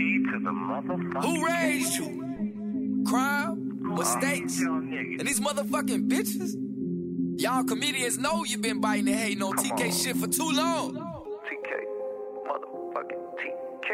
Who raised you? Crime? Mistakes? And these motherfucking bitches? Y'all comedians know you been biting and hating on TK shit for too long. TK. Motherfucking TK.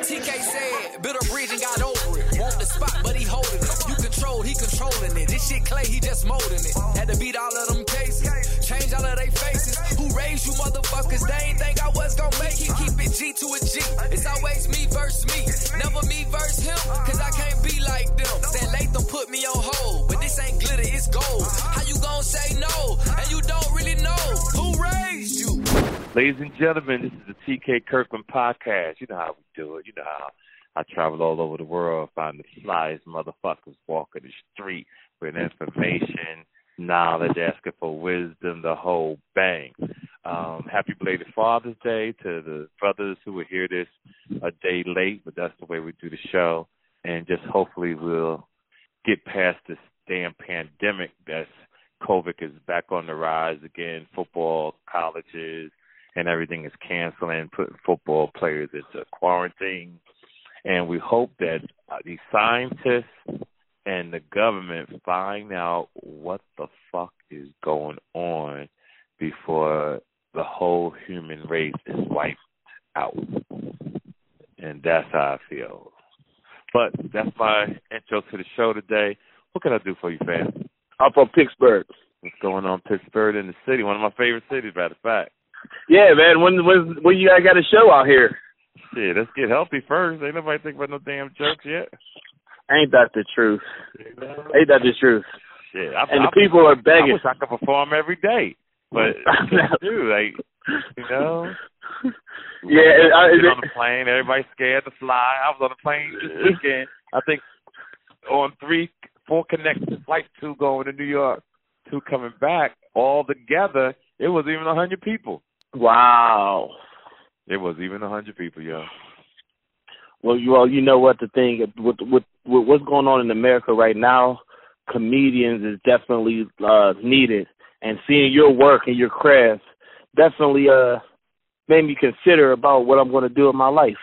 TK said, built a bridge and got over it. Want the spot, but he holding it. You controlled, he controlling it. This shit clay, he just molding it. Had to beat all of them cases, change all of they faces. Who raised you motherfuckers? They ain't think I was gonna make it. Keep it G to a G. It's always me versus me. Never me versus him, cause I can't be like them. Said Latham put me on hold, but this ain't glitter, it's gold. How you gonna say no? And you don't really know who raised you. Ladies and gentlemen, this is the TK Kirkland podcast. You know how we do it. You know how I travel all over the world, find the flyest motherfuckers walking the street with information, knowledge, asking for wisdom, the whole bang. Um, happy belated Father's Day to the brothers who will hear this a day late, but that's the way we do the show. And just hopefully we'll get past this damn pandemic that's COVID is back on the rise again. Football, colleges, and everything is canceling, putting football players into quarantine. And we hope that uh, these scientists and the government find out what the fuck is going on before the whole human race is wiped out. And that's how I feel. But that's my intro to the show today. What can I do for you, fam? I'm from Pittsburgh. What's going on, Pittsburgh in the city? One of my favorite cities, matter of fact. Yeah, man. When when when you guys got a show out here? Shit, let's get healthy first. Ain't nobody think about no damn jokes yet. Ain't that the truth? Ain't that the truth? Shit, I, and I, the people are begging. I wish I could perform every day, but do like you know. Yeah, I, is on the plane. Everybody's scared to fly. I was on the plane this weekend. I think on three, four connecting flights, two going to New York, two coming back. All together, it was even a hundred people. Wow. It was even a hundred people, yo. Well, you all, you know what the thing with, with with what's going on in America right now, comedians is definitely uh needed, and seeing your work and your craft definitely uh made me consider about what I'm going to do in my life.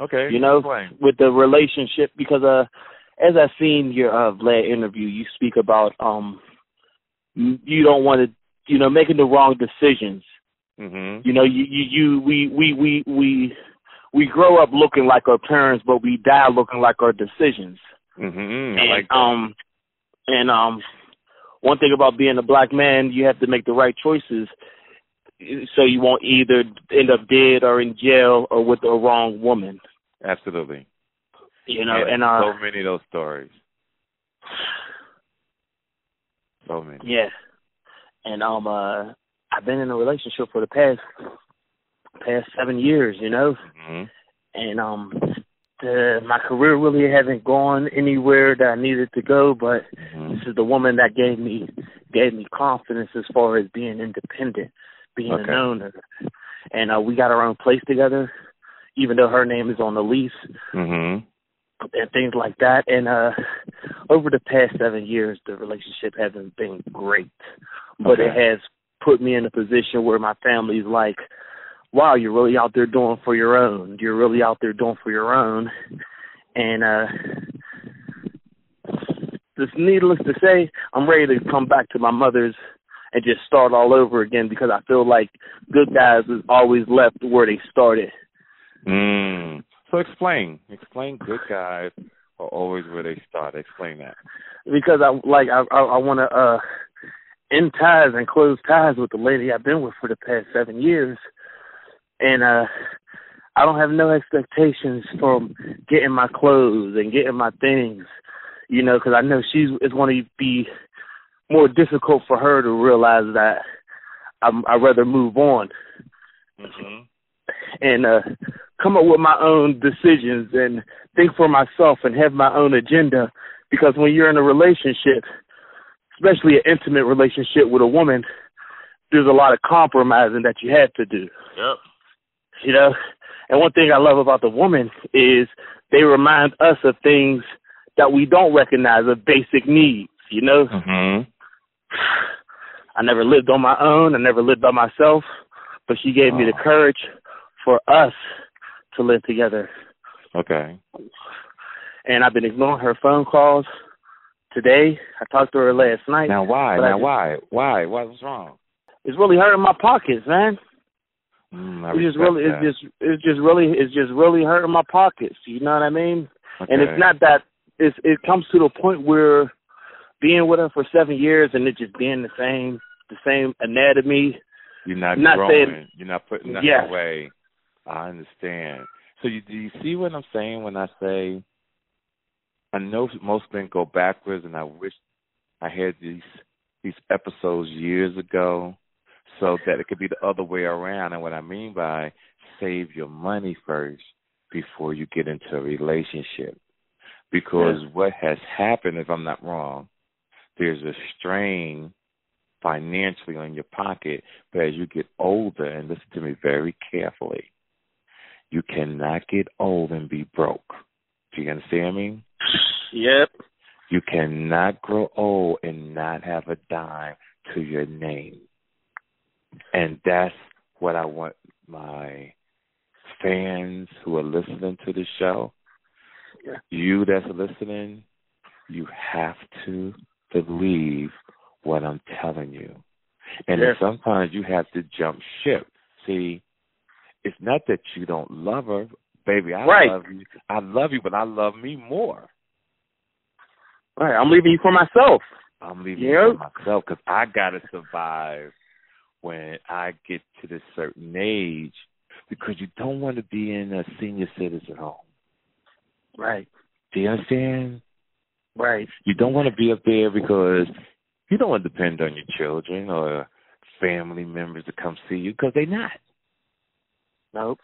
Okay, you know, explain. with the relationship because uh as I've seen your uh Vlad interview, you speak about um you don't want to you know making the wrong decisions. Mm-hmm. You know, you you, you we we we we we grow up looking like our parents, but we die looking like our decisions. Mm-hmm. I and, like that. um and um one thing about being a black man, you have to make the right choices so you won't either end up dead or in jail or with the wrong woman. Absolutely. You know, Yeah, and uh so many of those stories. So many. Yeah. And um uh I've been in a relationship for the past past seven years, you know. hmm And um the my career really hasn't gone anywhere that I needed to go, but hmm this is the woman that gave me gave me confidence as far as being independent, being Okay. an owner. And uh we got our own place together, even though her name is on the lease hmm and things like that. And uh over the past seven years the relationship hasn't been great. But it has put me in a position where my family's like, Wow, you're really out there doing for your own. You're really out there doing for your own and uh it's needless to say, I'm ready to come back to my mother's and just start all over again because I feel like good guys is always left where they started. Mm. So explain. Explain good guys are always where they start. Explain that. because I like I I, I want to uh end ties and close ties with the lady I've been with for the past seven years, and uh I don't have no expectations from getting my clothes and getting my things, you know, because I know she's it's going to be more difficult for her to realize that I'm, I'd rather move on. Hmm and uh come up with my own decisions and think for myself and have my own agenda because when you're in a relationship especially an intimate relationship with a woman there's a lot of compromising that you have to do Yep. you know and one thing i love about the woman is they remind us of things that we don't recognize of basic needs you know hmm I never lived on my own. I never lived by myself, but she gave me the Oh. courage for us to live together. Okay. And I've been ignoring her phone calls. Today, I talked to her last night. Now why? Now just- why? Why? What's wrong? It's really hurting my pockets, man. Mm, It's just really, that. it's just, it's just really, it's just really hurting my pockets. You know what I mean? Okay. And it's not that it's it comes to the point where being with her for seven years and it just being the same the same anatomy. You're not, not growing. saying- You're not putting nothing Yes. away. I understand. So you do you see what I'm saying when I say I know most men go backwards, and I wish I had these these episodes years ago, so that it could be the other way around. And what I mean by save your money first before you get into a relationship, because what has happened, if I'm not wrong, there's a strain financially on your pocket, but as you get older, and listen to me very carefully, you cannot get old and be broke. Do you understand me? Yep. You cannot grow old and not have a dime to your name. And that's what I want my fans who are listening to the show, Yeah. you that's listening, you have to believe what I'm telling you. And Yes. sometimes you have to jump ship. See, it's not that you don't love her, baby. I Right. love you. I love you, but I love me more. All right, I'm leaving you for myself. I'm leaving Yeah. it for myself because I gotta survive when I get to this certain age because you don't want to be in a senior citizen home. Right. Do you understand? Right. You don't want to be up there because you don't want to depend on your children or family members to come see you because they're not. Nope.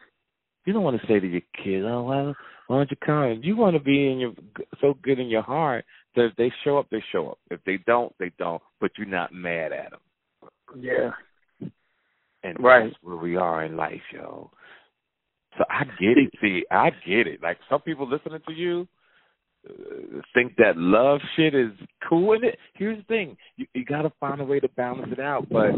You don't want to say to your kid, "Oh well, why don't you come?" You want to be in your so good in your heart that if they show up, they show up. If they don't, they don't. But you're not mad at them. Yeah. And Right. that's where we are in life, yo. So I get it. See, I get it. Like some people listening to you uh, think that love shit is cool in it. Here's the thing: you, you got to find a way to balance it out. But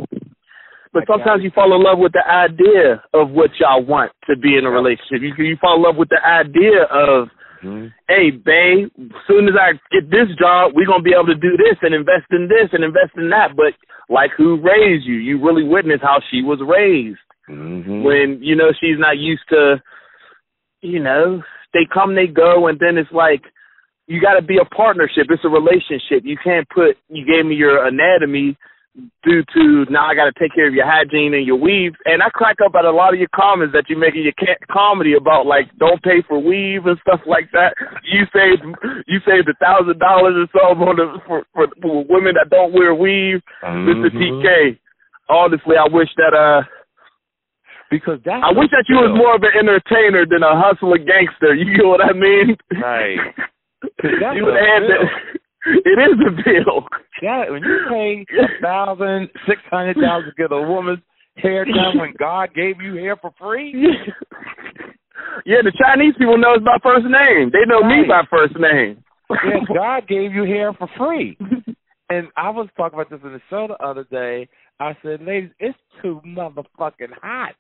But sometimes you fall in love with the idea of what y'all want to be in a relationship. You you fall in love with the idea of, hmm, hey, babe, soon as I get this job, we're gonna be able to do this and invest in this and invest in that. But like, who raised you? You really witness how she was raised. hmm when you know she's not used to you know they come they go and then it's like you got to be a partnership it's a relationship you can't put you gave me your anatomy due to now I got to take care of your hygiene and your weave and I crack up at a lot of your comments that you make in your ca- comedy about like don't pay for weave and stuff like that you saved you saved a thousand dollars or so on the, for, for for women that don't wear weave Mr. Mhm. TK honestly I wish that uh because that's I wish that you was more of an entertainer than a hustler gangster. You get what I mean? Right. you would add that. It is a bill. Yeah, when you pay a thousand six hundred dollars to get a woman's hair done when God gave you hair for free. yeah, the Chinese people know it's my first name. They know me by first name. Yeah, God gave you hair for free. And I was talking about this in the show the other day. I said, ladies, it's too motherfucking hot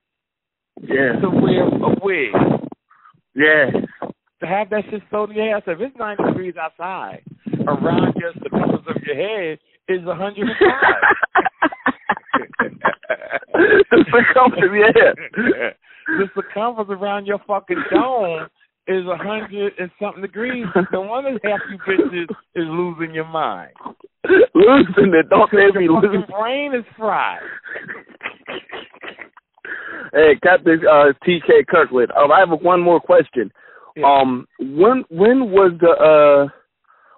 Yeah. to wear a wig. Yeah. To have that shit sewed in your hair. I said, if it's 90 degrees outside, around just the circumference of your head is a 105. the circumference, yeah. the circumference around your fucking dome is a hundred and something degrees. The one wonder half you bitches is losing your mind. Losing it. Don't make me fucking brain is fried. Hey, Captain uh, TK Kirkland. Um, I have one more question. Yeah. Um, when when was the uh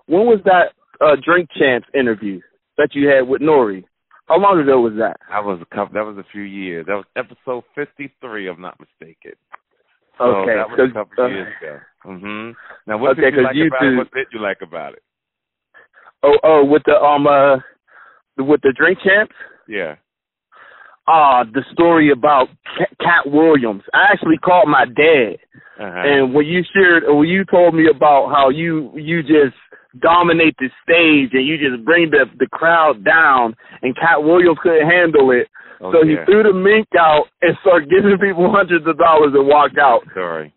when was that uh Drink Champs interview that you had with N.O.R.E.? How long ago was that? That was a couple. That was a few years. That was episode fifty-three, if I'm not mistaken. So Okay, that was a couple uh, years ago. hmm Now, what Okay, did you like you about two- it? What did you like about it? Oh oh with the um uh with the Drink Champs? Yeah. Uh the story about Katt, Katt Williams. I actually called my dad Uh-huh. and when you shared when you told me about how you you just dominate the stage and you just bring the the crowd down and Katt Williams couldn't handle it. oh, so he threw the mink out and started giving people hundreds of dollars and walked out. Sorry.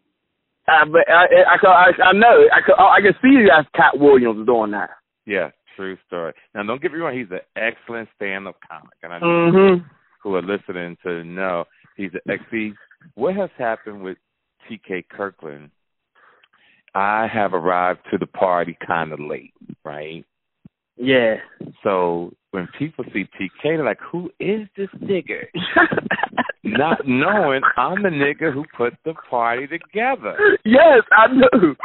Uh, but I, I, I, I know. I, I can see you as Katt Williams doing that. Yeah, true story. Now, don't get me wrong; he's an excellent stand-up comic, and I know Mm-hmm. Who are listening to know he's an ex. What has happened with T.K. Kirkland? I have arrived to the party kind of late, right? Yeah. So when people see TK, they're like, "Who is this nigga?" Not knowing I'm the nigga who put the party together. yes, I know.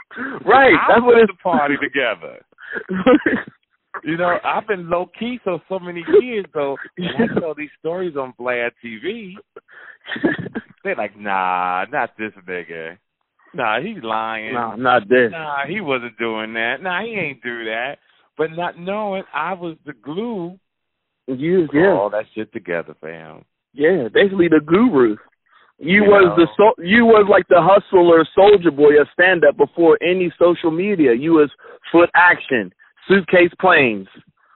Right. I That's put what the party together. You know, I've been low key so so many years though. When I tell these stories on Vlad TV, they're like, "Nah, not this nigga. Nah, he's lying. no, not this. Nah, he wasn't doing that. Nah, he ain't do that." But not knowing I was the glue You, yeah, all that shit together, fam. yeah. Basically, the guru. You You was know. the so, you was like the hustler, soldier boy a stand up before any social media. You was foot action, suitcase planes,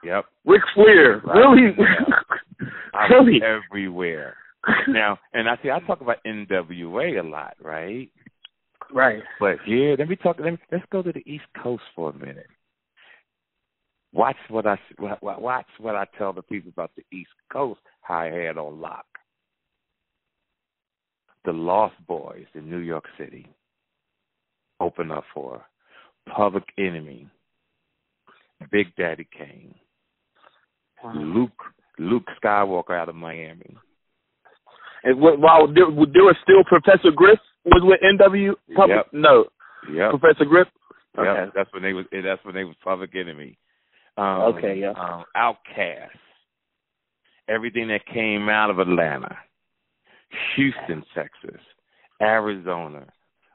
Yep. Ric Flair. Right. Really, was really. everywhere. Now, and I see I talk about NWA a lot, right? right. But here, let me talk. Let me, let's go to the East Coast for a minute. Watch what I wa- wa- watch what I tell the people about the East Coast. How I had on lock. The Lost Boys in New York City open up for Public Enemy, Big Daddy Kane, Luke Luke Skywalker out of Miami. And wh- while there, there was still Professor Griff was with NW. Public, Yep. No, Yep. Professor Griff. Yep, Okay. that's when they was. That's when they was Public Enemy. Um, Okay, yeah. Um, OutKast. Everything that came out of Atlanta, Houston, Texas, Arizona.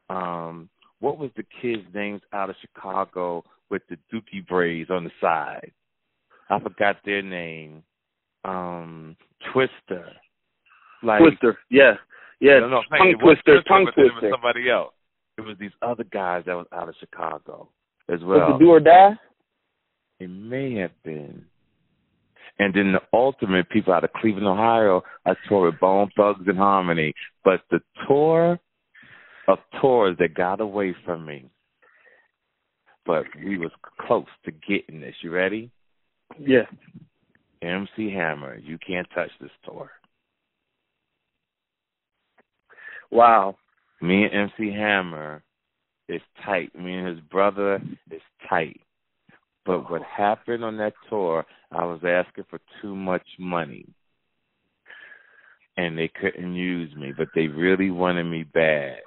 Um, what was the kids' names out of Chicago with the dookie braids on the side? I forgot their name. Um, Twista. Like Twista. Yeah. Yeah. no, no, tongue was twister. Tongue then It was somebody else. It was these other guys that was out of Chicago as Was well. it do or die? It may have been. And then the ultimate people out of Cleveland, Ohio, I toured with Bone Thugs and Harmony. But the tour of tours that got away from me. But we was close to getting this. You ready? Yeah. MC Hammer, you can't touch this tour. Wow. Me and MC Hammer is tight. Me and his brother is tight. But what happened on that tour, I was asking for too much money. And they couldn't use me, but they really wanted me bad.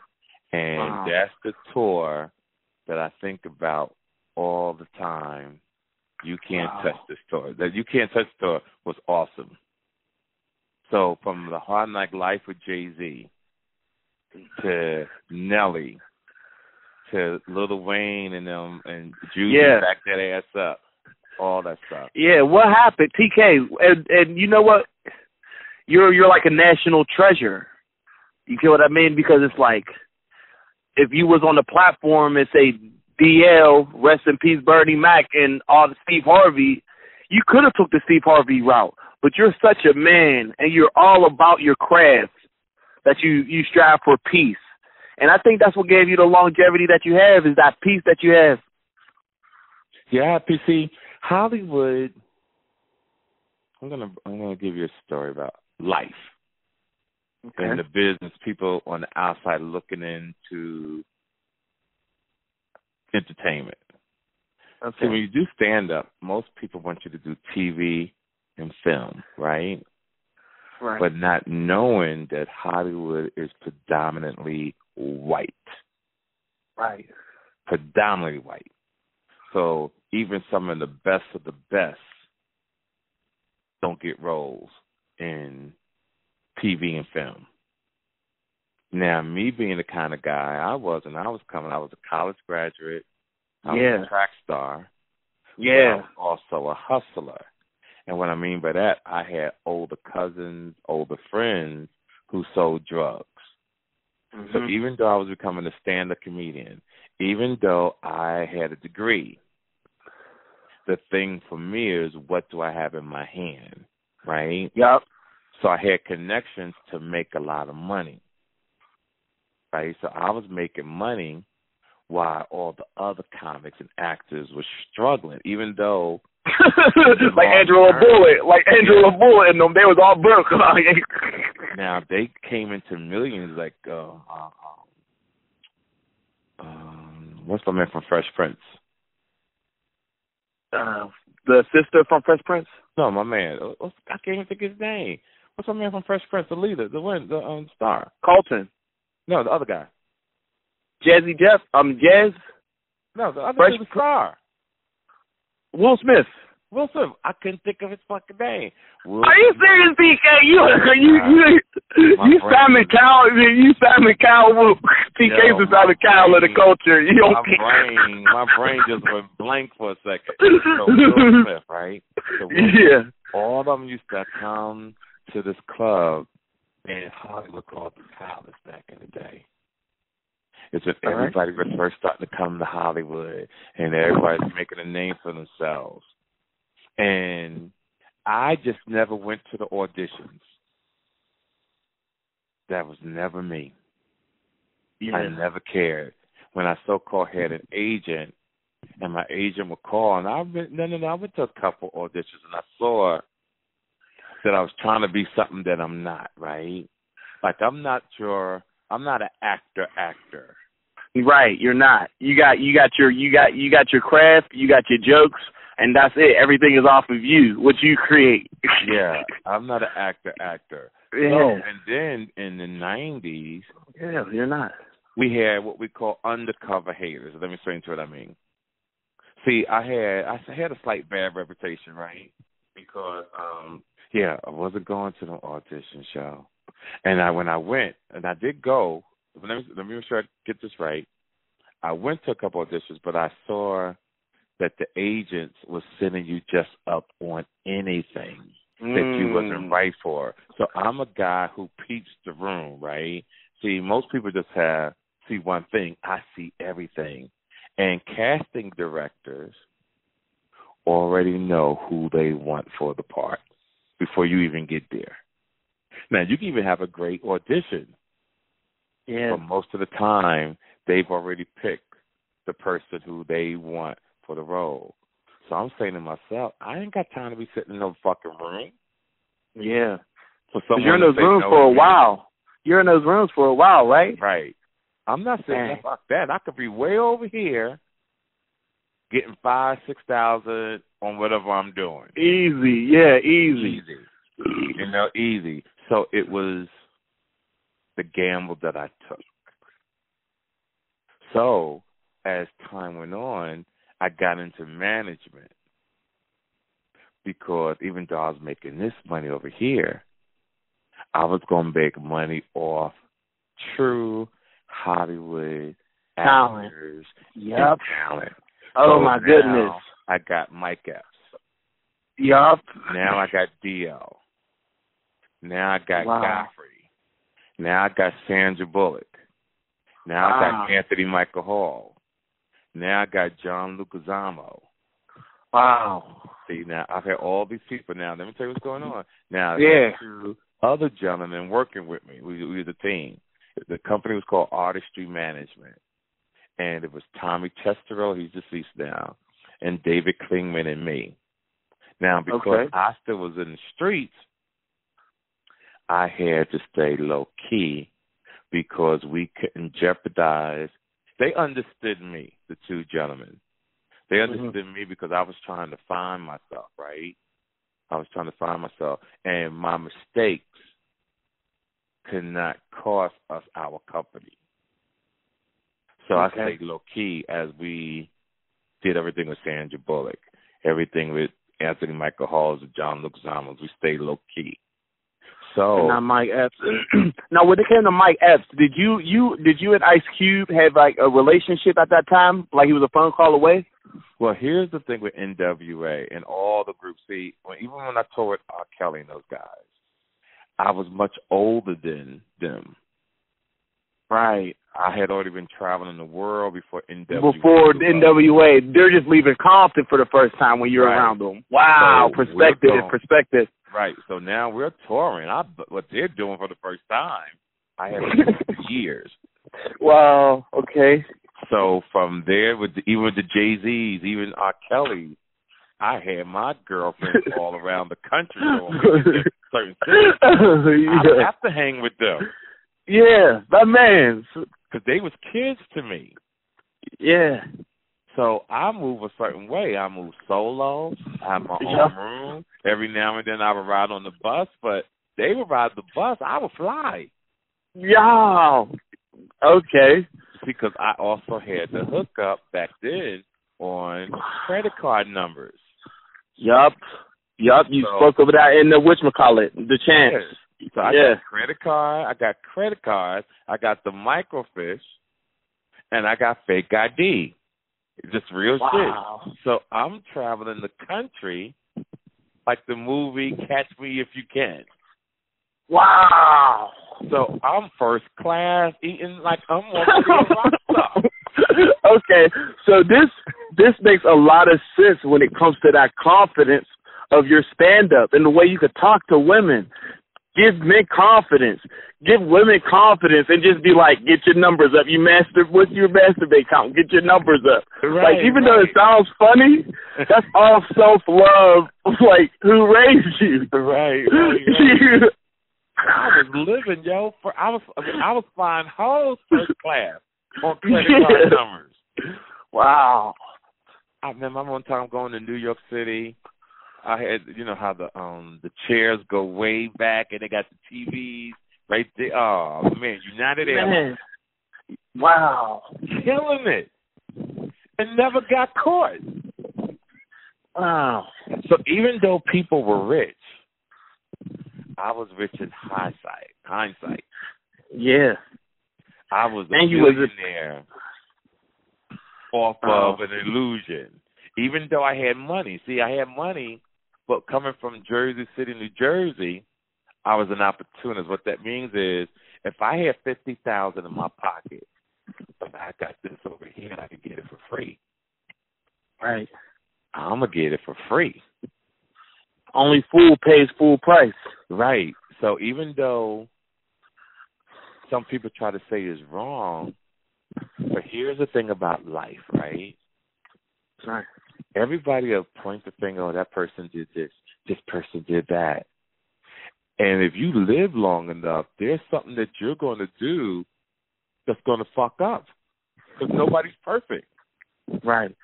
And Wow. that's the tour that I think about all the time. You can't Wow. touch this tour. That you can't touch the tour was awesome. So from the Hard Knock Life with Jay Z to Nelly to Lil Wayne and them and Juice Yeah. back that ass up, all that stuff. Yeah, what happened, TK? And and you know what? You're you're like a national treasure. You get what I mean? Because it's like if you was on the platform and say DL, rest in peace, Bernie Mac, and all the Steve Harvey, you could have took the Steve Harvey route. But you're such a man, and you're all about your craft that you you strive for peace. And I think that's what gave you the longevity that you have is that peace that you have. Yeah, PC Hollywood. I'm gonna I'm gonna give you a story about life and the business. People on the outside looking into entertainment. See, when you do stand up, most people want you to do TV and film, right? right. But not knowing that Hollywood is predominantly white. right. predominantly white. So even some of the best of the best don't get roles in TV and film. Now, me being the kind of guy I was, and I was coming, I was a college graduate, I was a track star, Yeah. also a hustler. And what I mean by that, I had older cousins, older friends who sold drugs. So Mhm. even though I was becoming a stand-up comedian, even though I had a degree, the thing for me is what do I have in my hand, right? Yup. So I had connections to make a lot of money, right? So I was making money while all the other comics and actors were struggling, even though like Angela Bullet, like Angela Bullet and them, they was all broke. now they came into millions like uh, uh um, what's the man from Fresh Prince? Uh, the sister from Fresh Prince? No, my man. Uh, I can't even think his name. What's my man from Fresh Prince? The leader, the one, the um, star. Carlton. No, the other guy. Jazzy Jeff. Um, Jazz. No, the other Fresh the star. Will Smith. Wilson. I couldn't think of his fucking name. Will Are you serious, PK? You you you you Simon Cowell. You Simon Cowell. PK's the Simon Cowell of the culture. You don't my brain, my brain just went blank for a second. So Will Smith, right? So Will Yeah. all of them used to come to this club in Hollywood called the Palace back in the day. It's when All right. everybody was first starting to come to Hollywood and everybody's making a name for themselves. And I just never went to the auditions. That was never me. I never cared. When I so called had an agent and my agent would call and I went no no no, I went to a couple auditions and I saw that I was trying to be something that I'm not, right? Like I'm not your I'm not an actor actor. Right, you're not. You got you got your you got you got your craft, you got your jokes, and that's it. Everything is off of you, what you create. Yeah. I'm not an actor actor. yeah. So, and then in the nineties yeah, you're not. we had what we call undercover haters. Let me explain to you what I mean. See, I had I had a slight bad reputation, right? Because um yeah, I wasn't going to the audition show. And I when I went and I did go, let me let me make sure I get this right. I went to a couple auditions, but I saw that the agents was sending you just up on anything that you wasn't Mm. right for. So I'm a guy who peeps the room, right? See, most people just have see one thing. I see everything. And casting directors already know who they want for the part before you even get there. Now you can even have a great audition, Yeah. but most of the time they've already picked the person who they want for the role. So I'm saying to myself, I ain't got time to be sitting in no fucking room. Yeah. Someone you're in those rooms no for a while. You're in those rooms for a while, right? Right. I'm not saying fuck that. I could be way over here getting five, six thousand on whatever I'm doing. Easy. Yeah, easy. Easy. You know, easy. So it was the gamble that I took. So as time went on, I got into management because even though I was making this money over here, I was going to make money off true Hollywood Talent. actors Yep. and talent. Oh So my goodness. I got Mike Epps. Yup. Now I got Dio. Now I got Wow. Godfrey. Now I got Sandra Bullock. Now I got ah. Anthony Michael Hall. Now I got John Leguizamo. Wow. See now I've had all these people now. Let me tell you what's going on. Now Yeah. there's two other gentlemen working with me. We we was a team. The company was called Artistry Management. And it was Tommy Chesterow, he's deceased now, and David Klingman and me. Now because Okay. Was in the streets, I had to stay low key because we couldn't jeopardize they understood me, the two gentlemen. They Mm-hmm. understood me because I was trying to find myself, right? I was trying to find myself, and my mistakes could not cost us our company. So I Okay. stayed low key as we did everything with Sandra Bullock, everything with Anthony Michael Halls and John Leguizamos. We stayed low key. So now Mike Epps. now, when it came to Mike Epps, did you you did you and Ice Cube have like a relationship at that time? Like he was a phone call away? Well, here's the thing with NWA and all the groups. See, when, even when I toured R. Kelly and those guys, I was much older than them. Right. I had already been traveling the world before NWA. Before the. NWA, they're just leaving Compton for the first time when you're Right. around them. Wow, So perspective, perspective. Right. So now we're touring. I what they're doing for the first time. I for years. Wow. Okay. So from there, with the, even with the Jay Z's, even R. Kelly, I had my girlfriends all around the country going certain cities. yeah. I have to hang with them yeah, that man. because they was kids to me. Yeah. So I move a certain way. I move solo. I have my Yeah. own room. Every now and then I would ride on the bus, but they would ride the bus. I would fly Yeah. Okay. because I also had the hookup back then on credit card numbers. Yup. Yup. You So- spoke of that in the whatchamacallit, the chance. So I Yeah. got credit card. I got credit cards. I got the microfiche, and I got fake ID. Just real Wow. shit. So I'm traveling the country like the movie Catch Me If You Can. Wow. So I'm first class, eating like I'm walking okay, so this this makes a lot of sense when it comes to that confidence of your stand up and the way you could talk to women. Give men confidence. Give women confidence and just be like, get your numbers up. You master what's your masturbate count? Get your numbers up. Right, like even though it sounds funny, that's all self love. Like who raised you? Right, right, right. I was living, yo. For I was, I, was flying hoes first class on credit card numbers. wow. I remember one time going to New York City. I had, you know, how the um the chairs go way back and they got the TVs right there. Oh man, United Airlines Wow. killing it, and never got caught. Wow. So even though people were rich, I was rich in hindsight. Hindsight, Yeah. I was a And you was a- millionaire off Oh. of an illusion. Even though I had money, see, I had money, but coming from Jersey City, New Jersey, I was an opportunist. What that means is, if I had fifty thousand in my pocket, but I got this over here, and I could get it for free. Right. I'm gonna get it for free. Only fool pays full price. Right. So even though some people try to say is wrong, but here's the thing about life, right? Right. Everybody will point the finger, oh, that person did this, this person did that. And if you live long enough, there's something that you're going to do that's going to fuck up because nobody's perfect. Right.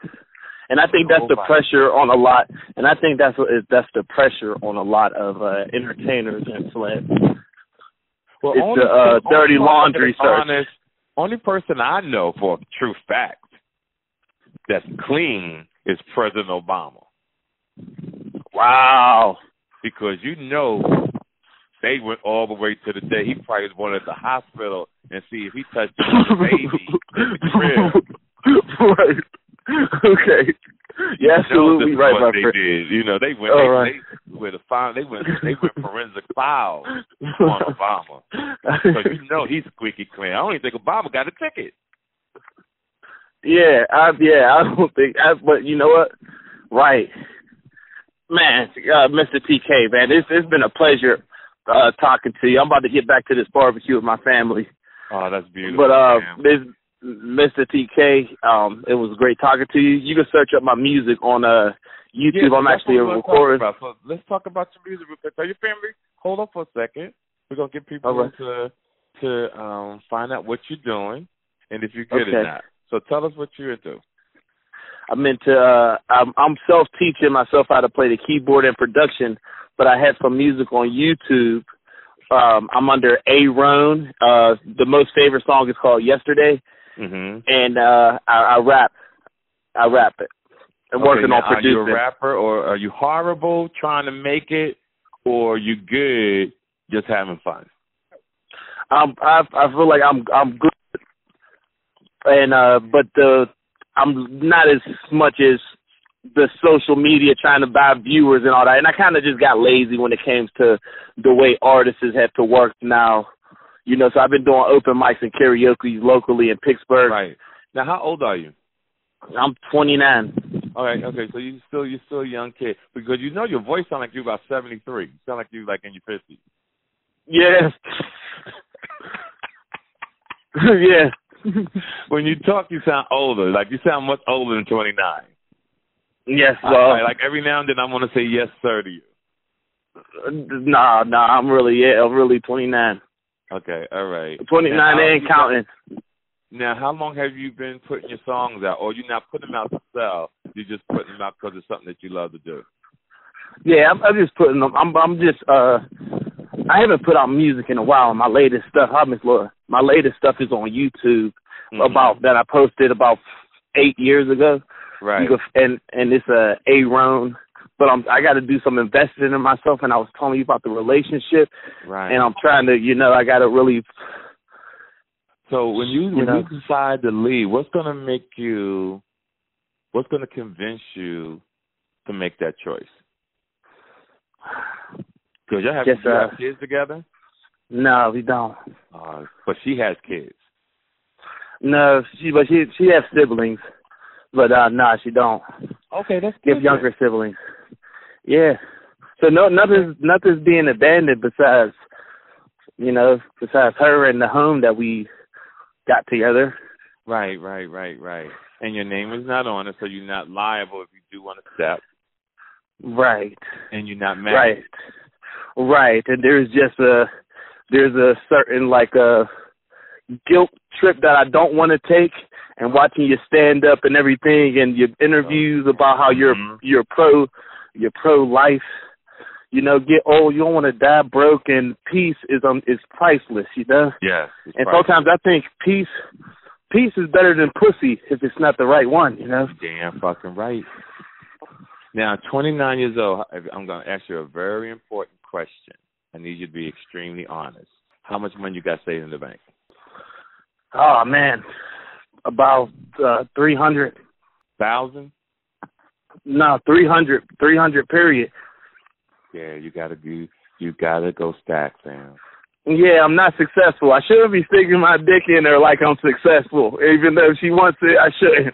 And I think that's the pressure on a lot, and I think that's what is that's the pressure on a lot of uh, entertainers and celebs. Well, It's only the, uh, dirty laundry search. honest, only person I know for a true fact that's clean is President Obama Wow. because you know they went all the way to the day he probably wanted the hospital and see if he touched the baby in the crib. right. Okay. You're absolutely right, what my they friend. did. You know, they went. All they, right. they went find. They went. They went forensic files on Obama. So you know he's squeaky clean. I don't even think Obama got a ticket. Yeah, I yeah, I don't think I but you know what? Right. Man, uh, Mr. TK, man, it's it's been a pleasure uh talking to you. I'm about to get back to this barbecue with my family. Oh, that's beautiful. But uh man. Mr. TK, um, it was great talking to you. You can search up my music on uh YouTube. Yeah, I'm actually a what we're gonna talk recorder. So let's talk about your music real quick. Tell your family, hold on for a second. We're gonna get people right. to to um find out what you're doing and if you're good Okay. or not. So tell us what you're into. I'm into uh I'm I'm self teaching myself how to play the keyboard and production, but I have some music on YouTube. Um I'm under A Roan. Uh the most favorite song is called Yesterday Mhm. and uh I, I rap. I rap it. I'm working now, on producing. Are you a rapper or are you horrible trying to make it or are you good just having fun? I'm I I feel like I'm I'm good and uh but the I'm not as much as the social media trying to buy viewers and all that. And I kind of just got lazy when it came to the way artists have to work now. You know, so I've been doing open mics and karaoke locally in Pittsburgh. Right. Now how old are you? I'm 29. Okay, okay, so you still you're still a young kid. Because you know your voice sound like you're about seventy three. You sound like you like in your fifties. Yeah. yeah. when you talk, you sound older. Like you sound much older than 29. Yes, I- like every now and then, I want to say yes, sir, to you. nah, nah, I'm really yeah, I'm really 29, Okay, all right. 29 Now, and counting. Now, how long have you been putting your songs out, or you're not putting them out to sell? You're just putting them out because it's something that you love to do. Yeah, I'm, I'm just putting them. I'm, I'm just. uh I haven't put out music in a while. My latest stuff, I miss Laura. My latest stuff is on YouTube Mhm. about that I posted about eight years ago. right. You go, and and it's a Aaron, but I'm I got to do some investing in myself. And I was telling you about the relationship, right. and I'm trying to, you know, I got to really. So when you when know. you decide to leave, what's going to make you? What's going to convince you to make that choice? Because y'all have, Yes, you have kids together. No, we don't. Uh, but she has kids. No, she but she she has siblings, but uh nah, she don't. Okay, that's good. Give different. younger siblings. Yeah. So no nothing's nothing's being abandoned besides you know, besides her and the home that we got together. Right, right, right, right. And your name is not on it, so you're not liable if you do want to step, Right. and you're not married. Right. Right. And there's just a there's a certain like a guilt trip that I don't want to take and watching you stand up and everything and your interviews about how you're Mhm. you're pro you're pro life. You know, get old, you don't want to die broke and peace is um is priceless, you know? Yes. And right. sometimes I think peace peace is better than pussy if it's not the right one, you know? Damn fucking right. Now, 29 years old, I'm going to ask you a very important question. I need you to be extremely honest. How much money you got saved in the bank? Oh man. About uh three hundred Thousand? No, 300, 300 period. Yeah, you gotta you you gotta go stack, fam. Yeah, I'm not successful. I shouldn't be sticking my dick in her like I'm successful. Even though she wants it, I shouldn't.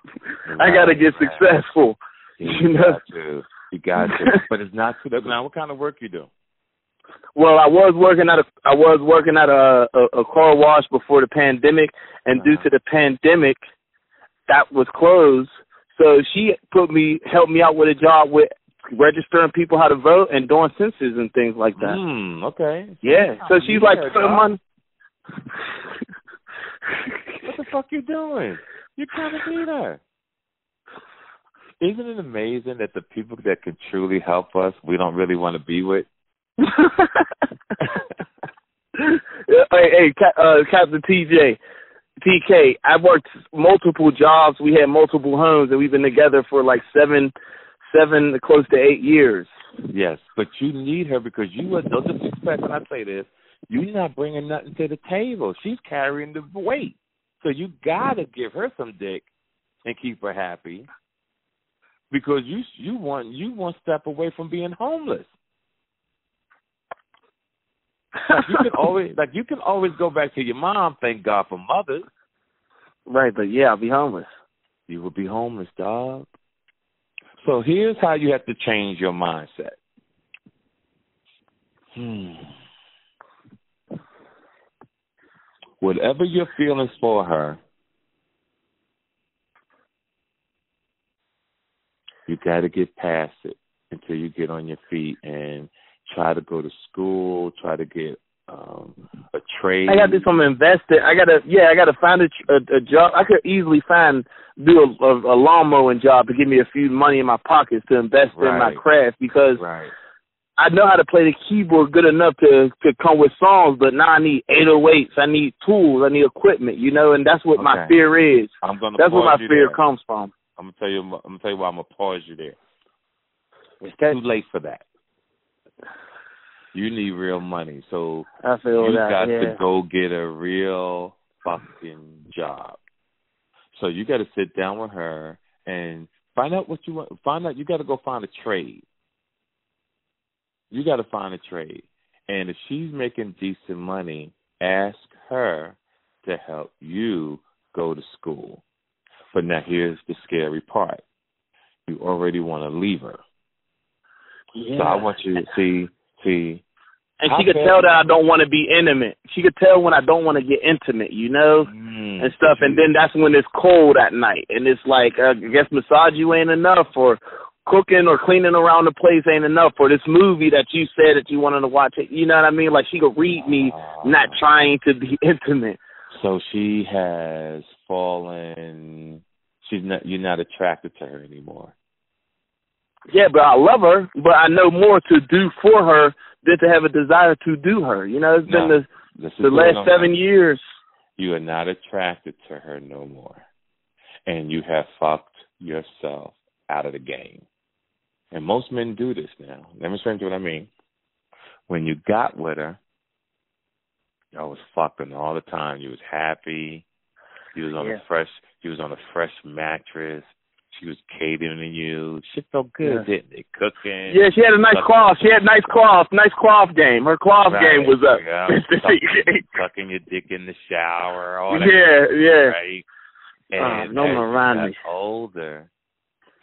I gotta get Right. successful. You, You know? got to. You got to. but it's not too now what kind of work you do? Well, I was working at a I was working at a a, a car wash before the pandemic, and due Uh-huh. to the pandemic, that was closed. So she put me helped me out with a job with registering people how to vote and doing census and things like that. Hmm, okay. Yeah. So she's like Yeah, putting dog. money. What the fuck you doing? You kind of need her. Isn't it amazing that the people that can truly help us, we don't really want to be with? Hey, hey, uh, Captain TJ, TK. I've worked multiple jobs. We had multiple homes, and we've been together for like seven, seven, close to eight years. Yes, but you need her because you are, don't disrespect when I say this. You're not bringing nothing to the table. She's carrying the weight. So you gotta give her some dick and keep her happy because you you want you one step away from being homeless. Like you can always like you can always go back to your mom. Thank God for mothers. right, but yeah, I'll be homeless. You will be homeless, dog. So here's how you have to change your mindset. Hmm. Whatever your feelings for her, you got to get past it until you get on your feet and try to go to school, try to get um a trade. I got to do some investing. I gotta, yeah, I gotta find a, a, a job. I could easily find do a, a, a lawn mowing job to give me a few money in my pockets to invest in my craft because Right. I know how to play the keyboard good enough to to come with songs, but now I need 808s. I need tools. I need equipment. You know, and that's what my fear is. I'm gonna That's where my fear there. comes from. I'm gonna tell you. I'm gonna tell you why I'm gonna pause you there. It's Okay. too late for that. You need real money, so I feel you that. got yeah. to go get a real fucking job. So you got to sit down with her and find out what you want. Find out. You got to go find a trade. You got to find a trade, and if she's making decent money, ask her to help you go to school. But now here's the scary part. You already want to leave her. Yeah. So I want you to see, see, and she could tell that I don't want to be intimate. She could tell when I don't want to get intimate, you know, Mm. and stuff. And then that's when it's cold at night, and it's like uh, I guess massage you ain't enough, or cooking or cleaning around the place ain't enough, or this movie that you said that you wanted to watch. It, You know what I mean? Like she could read me, not trying to be intimate. So she has fallen. She's not. You're not attracted to her anymore. Yeah, but I love her, but I know more to do for her than to have a desire to do her. You know, it's been the the last seven years. You are not attracted to her no more, and you have fucked yourself out of the game. And most men do this now. Let me explain to you what I mean. When you got with her, I was fucking all the time. You was happy. You was on Yeah. a fresh. You was on a fresh mattress. She was catering to you. Shit felt good, Yeah. didn't it? Cooking. Yeah, she had a nice cloth. She had nice cloth, nice cloth game. Her cloth Right, game was up. Yeah, sucking, sucking your dick in the shower. All that yeah, yeah. right? Oh, And no you around got me. older,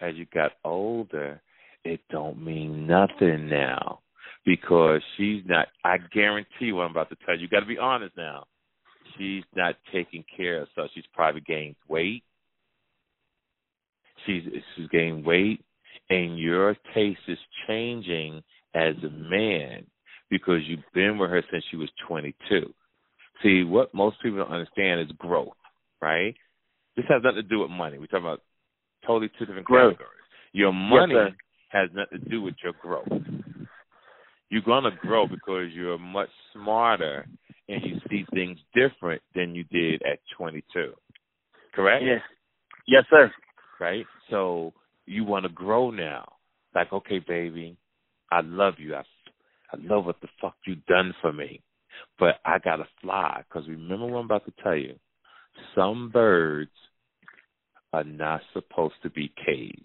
as you got older, it don't mean nothing now because she's not. I guarantee what I'm about to tell you. You got to be honest now. She's not taking care of herself. She's probably gained weight. She's she's gained weight, and your taste is changing as a man because you've been with her since she was 22. See, what most people don't understand is growth, right? This has nothing to do with money. We're talking about totally two different Growth. categories. Your money sir. has nothing to do with your growth. You're gonna grow because you're much smarter and you see things different than you did at 22. Correct? Yes. Yes, sir. Right? So you want to grow now. Like, okay, baby, I love you. I, I love what the fuck you done for me, but I gotta fly. Cause remember what I'm about to tell you. Some birds are not supposed to be caged.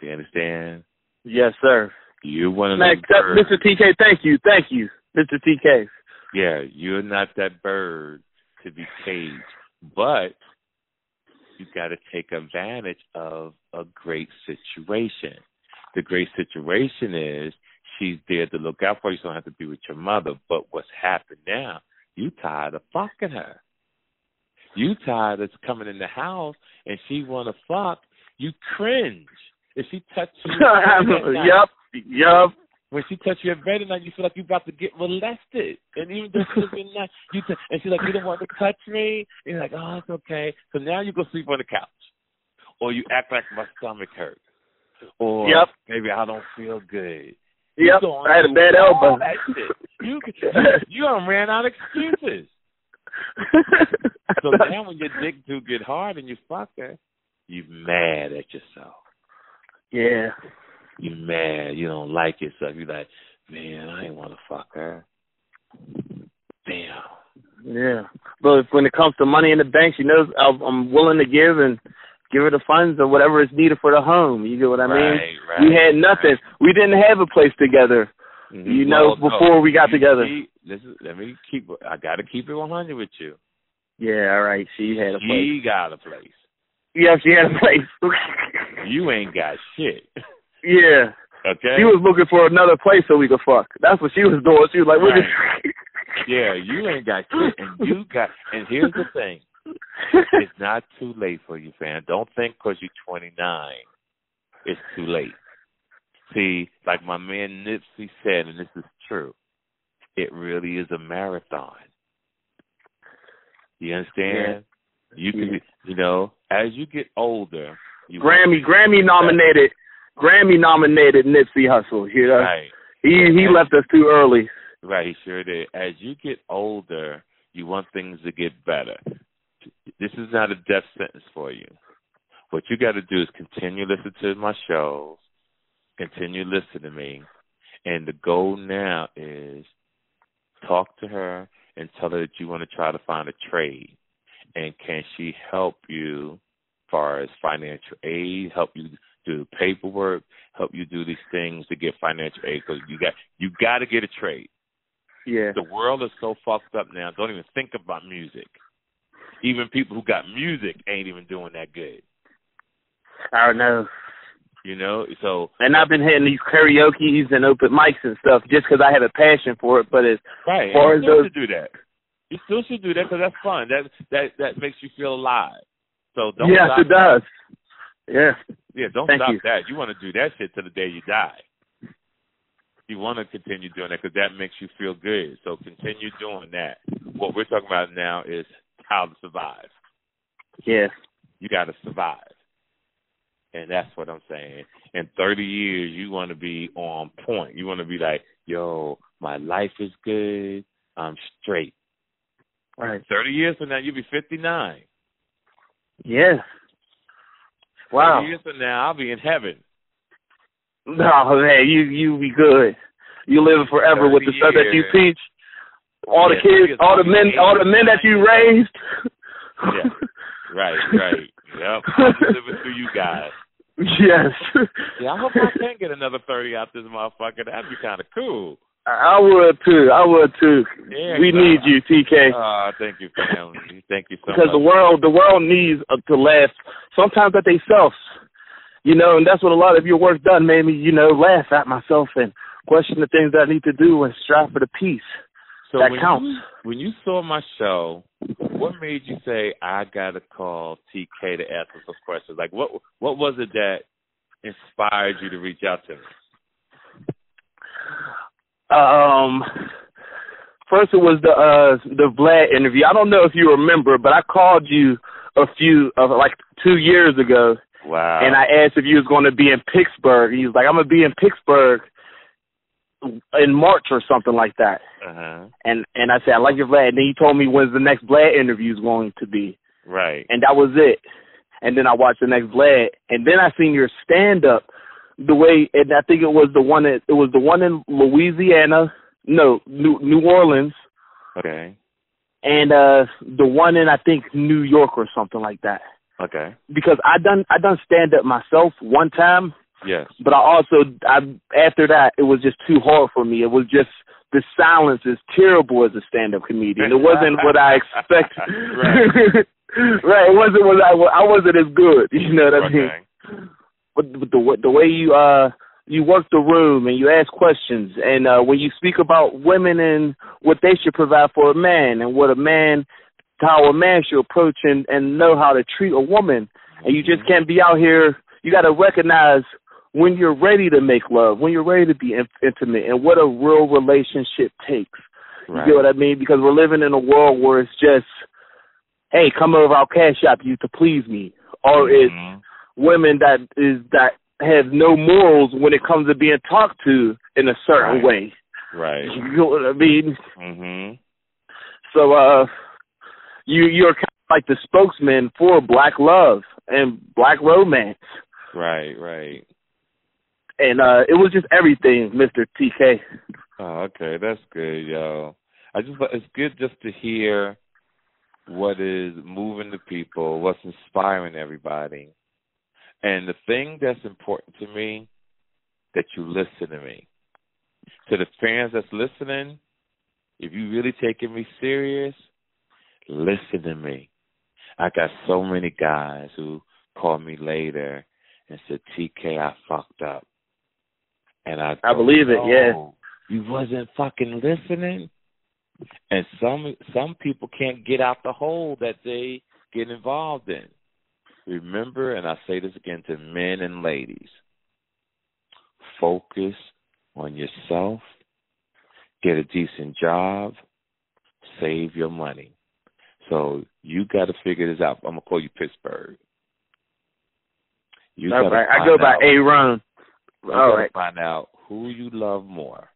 Do you understand? Yes, sir. You're one of Man, those birds. Mr. TK, thank you, thank you, Mr. TK. Yeah, you're not that bird to be caged, but you got to take advantage of a great situation. The great situation is she's there to look out for you. So you don't have to be with your mother. But what's happened now? You tired of fucking her. You tired of coming in the house and she want to fuck. You cringe if she touches you. yep, night. When she touch you at bed at night, you feel like you're about to get molested. And even though she's been nice, you t- and she's like, you don't want to touch me. And you're like, oh, it's okay. So now you go sleep on the couch, or you act like my stomach hurts, or Yep. maybe I don't feel good. Yep. I had a bad elbow. That shit. You you, you ran out of excuses. So now when your dick do get hard and you fuck her, you mad at yourself. yeah. You mad. You don't like yourself. You like, man, I ain't want to fuck her. Damn. Yeah, but when it comes to money in the bank, she knows I'm I'm willing to give and give her the funds or whatever is needed for the home. You get what I mean? Right, right. we had nothing. We didn't have a place together. Mhm. You know, Well, no, before we got together. keep- this is, let me keep. I got to keep it 100 with you. Yeah, all right. She had a place. She got a place. Yeah, she had a place. You ain't got shit. yeah, Okay. she was looking for another place so we could fuck. That's what she was doing. She was like, "Look at." Yeah, you ain't got shit, and you got. And here's the thing: it's not too late for you, fam. Don't think because you're 29, it's too late. See, like my man Nipsey said, and this is true, it really is a marathon. You understand? You can, Yeah. you know, as you get older, you Grammy, Grammy nominated, Grammy nominated Nipsey Hussle. You know, Right, he he left us too early. right. He sure did. As you get older, you want things to get better. This is not a death sentence for you. What you got to do is continue listening to my shows, continue listening to me, and the goal now is talk to her and tell her that you want to try to find a trade, and can she help you as far as financial aid, help you do the paperwork, help you do these things to get financial aid because you got you got to get a trade. Yeah, The world is so fucked up now. Don't even think about music. Even people who got music ain't even doing that good. I don't know. You know, so And I've been hitting these karaoke's and open mics and stuff just because I have a passion for it. But as right, far you as still those- should do that. You still should do that because that's fun. That that that makes you feel alive. So don't yes, it does. Yeah. Yeah, don't Thank stop you. that. You want to do that shit to the day you die. You want to continue doing that because that makes you feel good. So continue doing that. What we're talking about now is how to survive. Yeah. You got to survive. And that's what I'm saying. In 30 years, you want to be on point. You want to be like, yo, my life is good. I'm straight. Right. 30 years from now, you'll be 59. Yeah. Wow. 30 years from now, I'll be in heaven. No, man, you you be good. You live forever with the 30 stuff that you years. teach. All the kids, all the men, all the men that you raised. Yeah. Right, right. Yep. I'll be living through you guys. yes. Yeah, I hope I can get another 30 out this motherfucker. That'd be kind of cool. I would too. I would too. Yeah, we need you, TK. Oh, thank you, family. Thank you so much. because the world the world needs uh, to laugh sometimes at themselves you know and that's what a lot of your work done made me you know laugh at myself and question the things that i need to do and strive for the peace so that when counts. You, when you saw my show, what made you say I gotta call TK to ask him some questions? Like, what what was it that inspired you to reach out to me? Um first it was the uh the vlad interview i don't know if you remember but i called you a few of like two years ago Wow. and i asked if you was going to be in pittsburgh he was like i'm going to be in pittsburgh in march or something like that uh huh. and and I said I like your Vlad. And then he told me when's the next Vlad interview is going to be, Right. and that was it. And then I watched the next Vlad, and then I seen your stand up, the way, and I think it was the one that it was the one in Louisiana, no, New New Orleans, Okay. and uh the one in I think New York or something like that. Okay. Because I done I done stand up myself one time, Yes. but I also I after that it was just too hard for me. It was just the silence is terrible as a stand up comedian. It wasn't what I expected. Right. right. It wasn't what I I wasn't as good. You know what I mean? But, the the way you uh you work the room and you ask questions and uh when you speak about women and what they should provide for a man and what a man how a man should approach and, and know how to treat a woman and you just can't be out here you got to recognize when you're ready to make love when you're ready to be in- intimate and what a real relationship takes you Right. get what I mean? Because we're living in a world where it's just, hey, come over, I'll cash out you to please me, or it's Mhm. Women that is that have no morals when it comes to being talked to in a certain Right. way. Right. You know what I mean? Mhm. So, uh, you you're kind of like the spokesman for black love and black romance, Right. Right. and uh, it was just everything, Mister TK. Oh, okay, that's good, yo. I just it's good just to hear what is moving the people, what's inspiring everybody. And the thing that's important to me that you listen to me. To the fans that's listening, if you really taking me serious, listen to me. I got so many guys who called me later and said, TK, I fucked up. And I I believe it, yeah. Oh, you wasn't fucking listening. And some some people can't get out the hole that they get involved in. Remember, and I say this again to men and ladies, focus on yourself, get a decent job, save your money. So you got to figure this out. I'm gonna call you Pittsburgh. You All right, I go by you All gotta right. find out who you love more.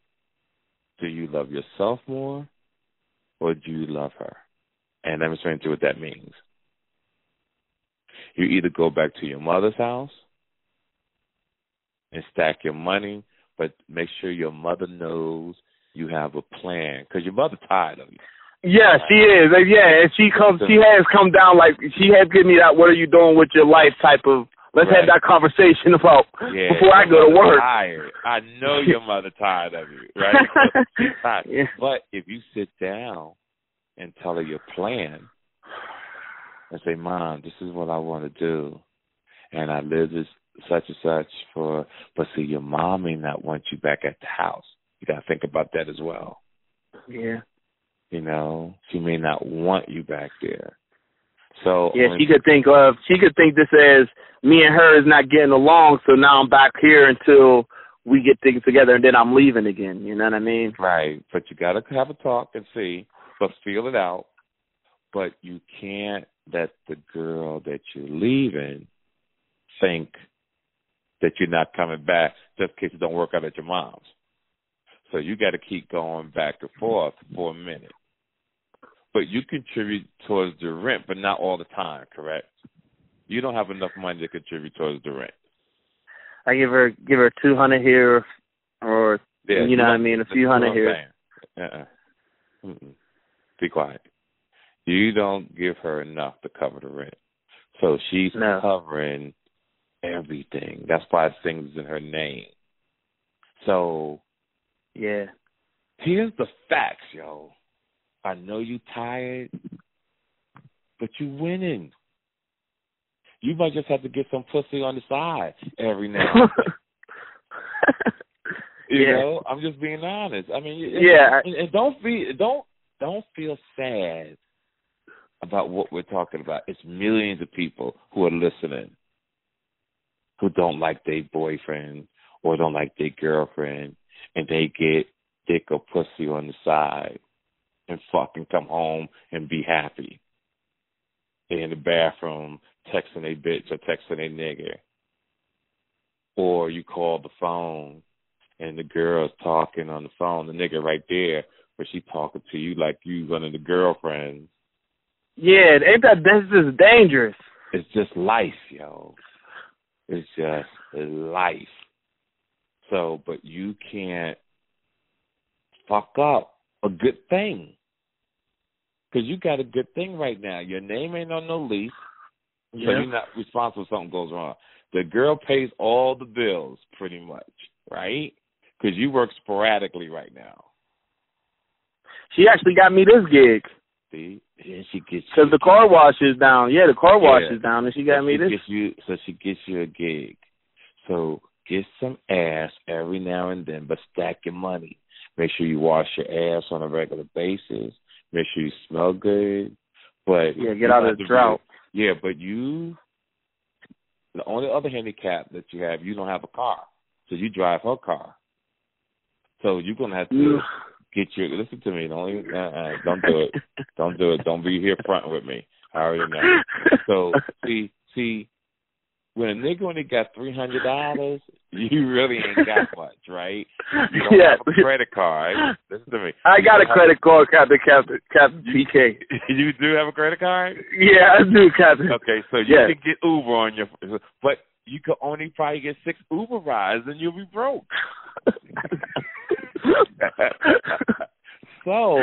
Do you love yourself more, or do you love her? And let me explain to you what that means. You either go back to your mother's house and stack your money, but make sure your mother knows you have a plan because your mother tired of you. Yeah, she is. Yeah, and she comes. She has come down like she has given me that. What are you doing with your life? Type of. Let's have that conversation about Yeah, before I go to work. Tired. I know your mother tired of you, right? Yeah. But if you sit down and tell her your plan and say, Mom, this is what I want to do and I live this such and such for but see your mom may not want you back at the house. You gotta think about that as well. Yeah. You know, she may not want you back there. So Yeah, she could think of she could think this as me and her is not getting along, so now I'm back here until we get things together and then I'm leaving again. You know what I mean? Right, but you got to have a talk and see, but feel it out. But you can't let the girl that you're leaving think that you're not coming back just in case it don't work out at your mom's. So you got to keep going back and forth for a minute. But you contribute towards the rent, but not all the time, correct? You don't have enough money to contribute towards the rent. I give her give her two hundred here or Yeah, you know what I mean, a few hundred here. Uh-uh. Mm-mm. Be quiet. You don't give her enough to cover the rent, so she's No. covering everything. That's why things in her name. So Yeah. here's the facts, yo. I know you tired, but you winning. You might just have to get some pussy on the side every now and then. You Yeah. know, I'm just being honest. I mean, Yeah. and, and don't be don't don't feel sad about what we're talking about. It's millions of people who are listening who don't like their boyfriend or don't like their girlfriend, and they get dick or pussy on the side and fucking come home and be happy. They're in the bathroom texting a bitch or texting a nigger. Or you call the phone and the girl's talking on the phone, the nigga right there, but she talking to you like you one of the girlfriends. Yeah, ain't that that's just dangerous. It's just life, yo. It's just life. So, but you can't fuck up a good thing. Because you got a good thing right now. Your name ain't on no lease, so you're not responsible if something goes wrong. The girl pays all the bills, pretty much, right? Because you work sporadically right now. She actually got me this gig See, and she gets because the car wash is down. Yeah, the car wash Yeah. is down, and she got so me she this. Gets you, so she gets you a gig. So get some ass every now and then, but stack your money. Make sure you wash your ass on a regular basis. Make sure you smell good. But Yeah, get out of the to be- drought. yeah, but you, the only other handicap that you have, you don't have a car, so you drive her car. So you're gonna have to. Get your. Listen to me. Don't even, uh-uh, don't do it. Don't do it. Don't be here front with me. I already know. So see, see, when a nigga only got three hundred dollars, you really ain't got much, right? You don't yeah. have a credit card. Listen to me. I You got a credit card, Captain Captain Captain TK. You do have a credit card? Yeah, I do, Captain. Okay, so you Yeah. can get Uber on your, but you could only probably get six Uber rides, and you'll be broke. so,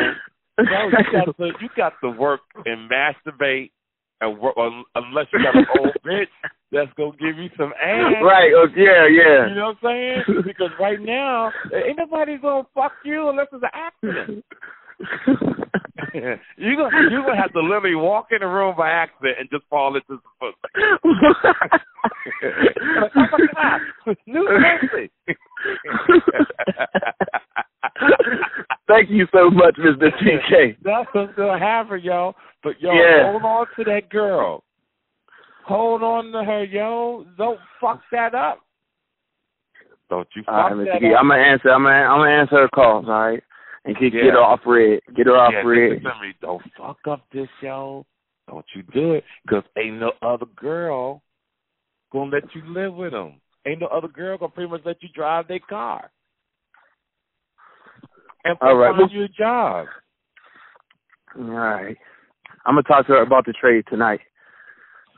so you got to you got to work and masturbate and work uh, unless you got an old bitch that's gonna give you some ass. right? Oh, yeah, yeah. You know what I'm saying? Because right now, ain't nobody gonna fuck you unless it's an accident. you gonna you gonna have to literally walk in the room by accident and just fall into some pussy. Like, oh my God, new pussy. Thank you so much, Mr. TK. That's what's gonna happen, yo. But yo, Yeah. hold on to that girl. Hold on to her, yo. Don't fuck that up. Don't you fuck All right, that Key. up. I'm gonna answer. I'm gonna. I'm gonna answer her calls. All right, and get, get her off red. Get her off yeah, red. me. Don't fuck up this, yo. Don't you do it, cause ain't no other girl gonna let you live with them. Ain't no other girl gonna pretty much let you drive their car. And All right, find you a job. All right. I'm gonna talk to her about the trade tonight.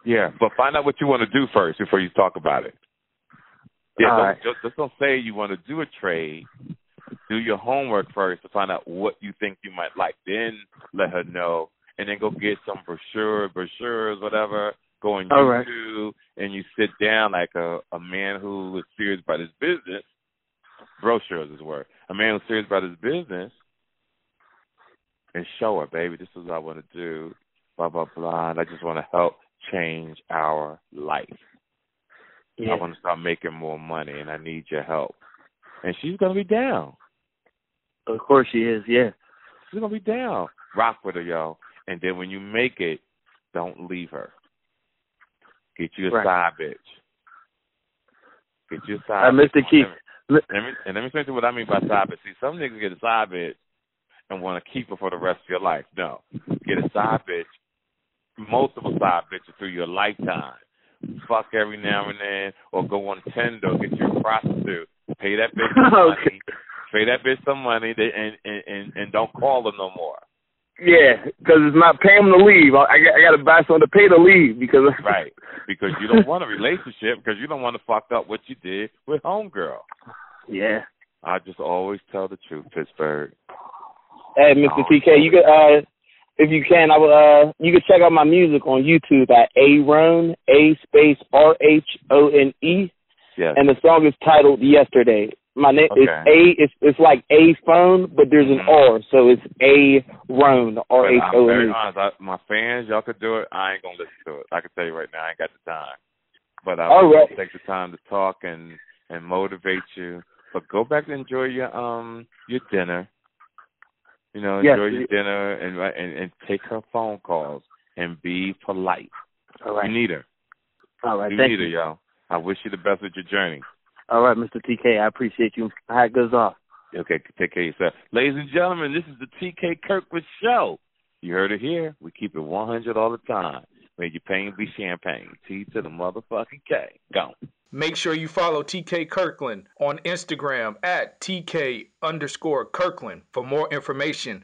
Yeah, but find out what you want to do first before you talk about it. Yeah, All don't, right. just, just don't say you want to do a trade. Do your homework first to find out what you think you might like. Then let her know, and then go get some brochure, brochures, whatever. Go on All right. YouTube, and you sit down like a a man who is serious about his business. Brochures is word. A man who's serious about his business, and show her, baby, this is what I want to do. Blah blah blah. And I just want to help change our life. Yeah. I want to start making more money, and I need your help. And she's gonna be down. Of course she is. Yeah. She's gonna be down. Rock with her, yo. And then when you make it, don't leave her. Get you a right. side bitch. Get you a side. Uh, Mr. Keith. Let me, and let me explain to you what I mean by side bitch. See, some niggas get a side bitch and want to keep her for the rest of your life. No, get a side bitch, multiple side bitches through your lifetime. Fuck every now and then, or go on Tinder, get your prostitute, pay that bitch some money, pay that bitch some money, and and and, and don't call her no more. Yeah, because it's not paying them to leave. I, I, I got to buy someone to pay to leave because right because you don't want a relationship because you don't want to fuck up what you did with homegirl. Yeah, I just always tell the truth, Pittsburgh. Hey, Mr. TK, you could uh, if you can, I will. Uh, you can check out my music on YouTube at Aaron A space R H O N E. Yes. And the song is titled Yesterday. My name okay. is A. It's it's like a phone, but there's an mm-hmm. R, so it's A Rhone R H O N E. My fans, y'all could do it. I ain't gonna listen to it. I can tell you right now, I ain't got the time. But I All right. take the time to talk and and motivate you. But go back and enjoy your um your dinner. You know, yes. enjoy your dinner and and and take her phone calls and be polite. All right. You need her. All right. You Thank need her, y'all. I wish you the best with your journey. All right, Mr. TK, I appreciate you. How it goes off. Okay, take care of yourself. Ladies and gentlemen, this is the TK Kirkland Show. You heard it here. We keep it 100 all the time. May your pain be champagne. T to the motherfucking K. Go. Make sure you follow TK Kirkland on Instagram at TK underscore Kirkland for more information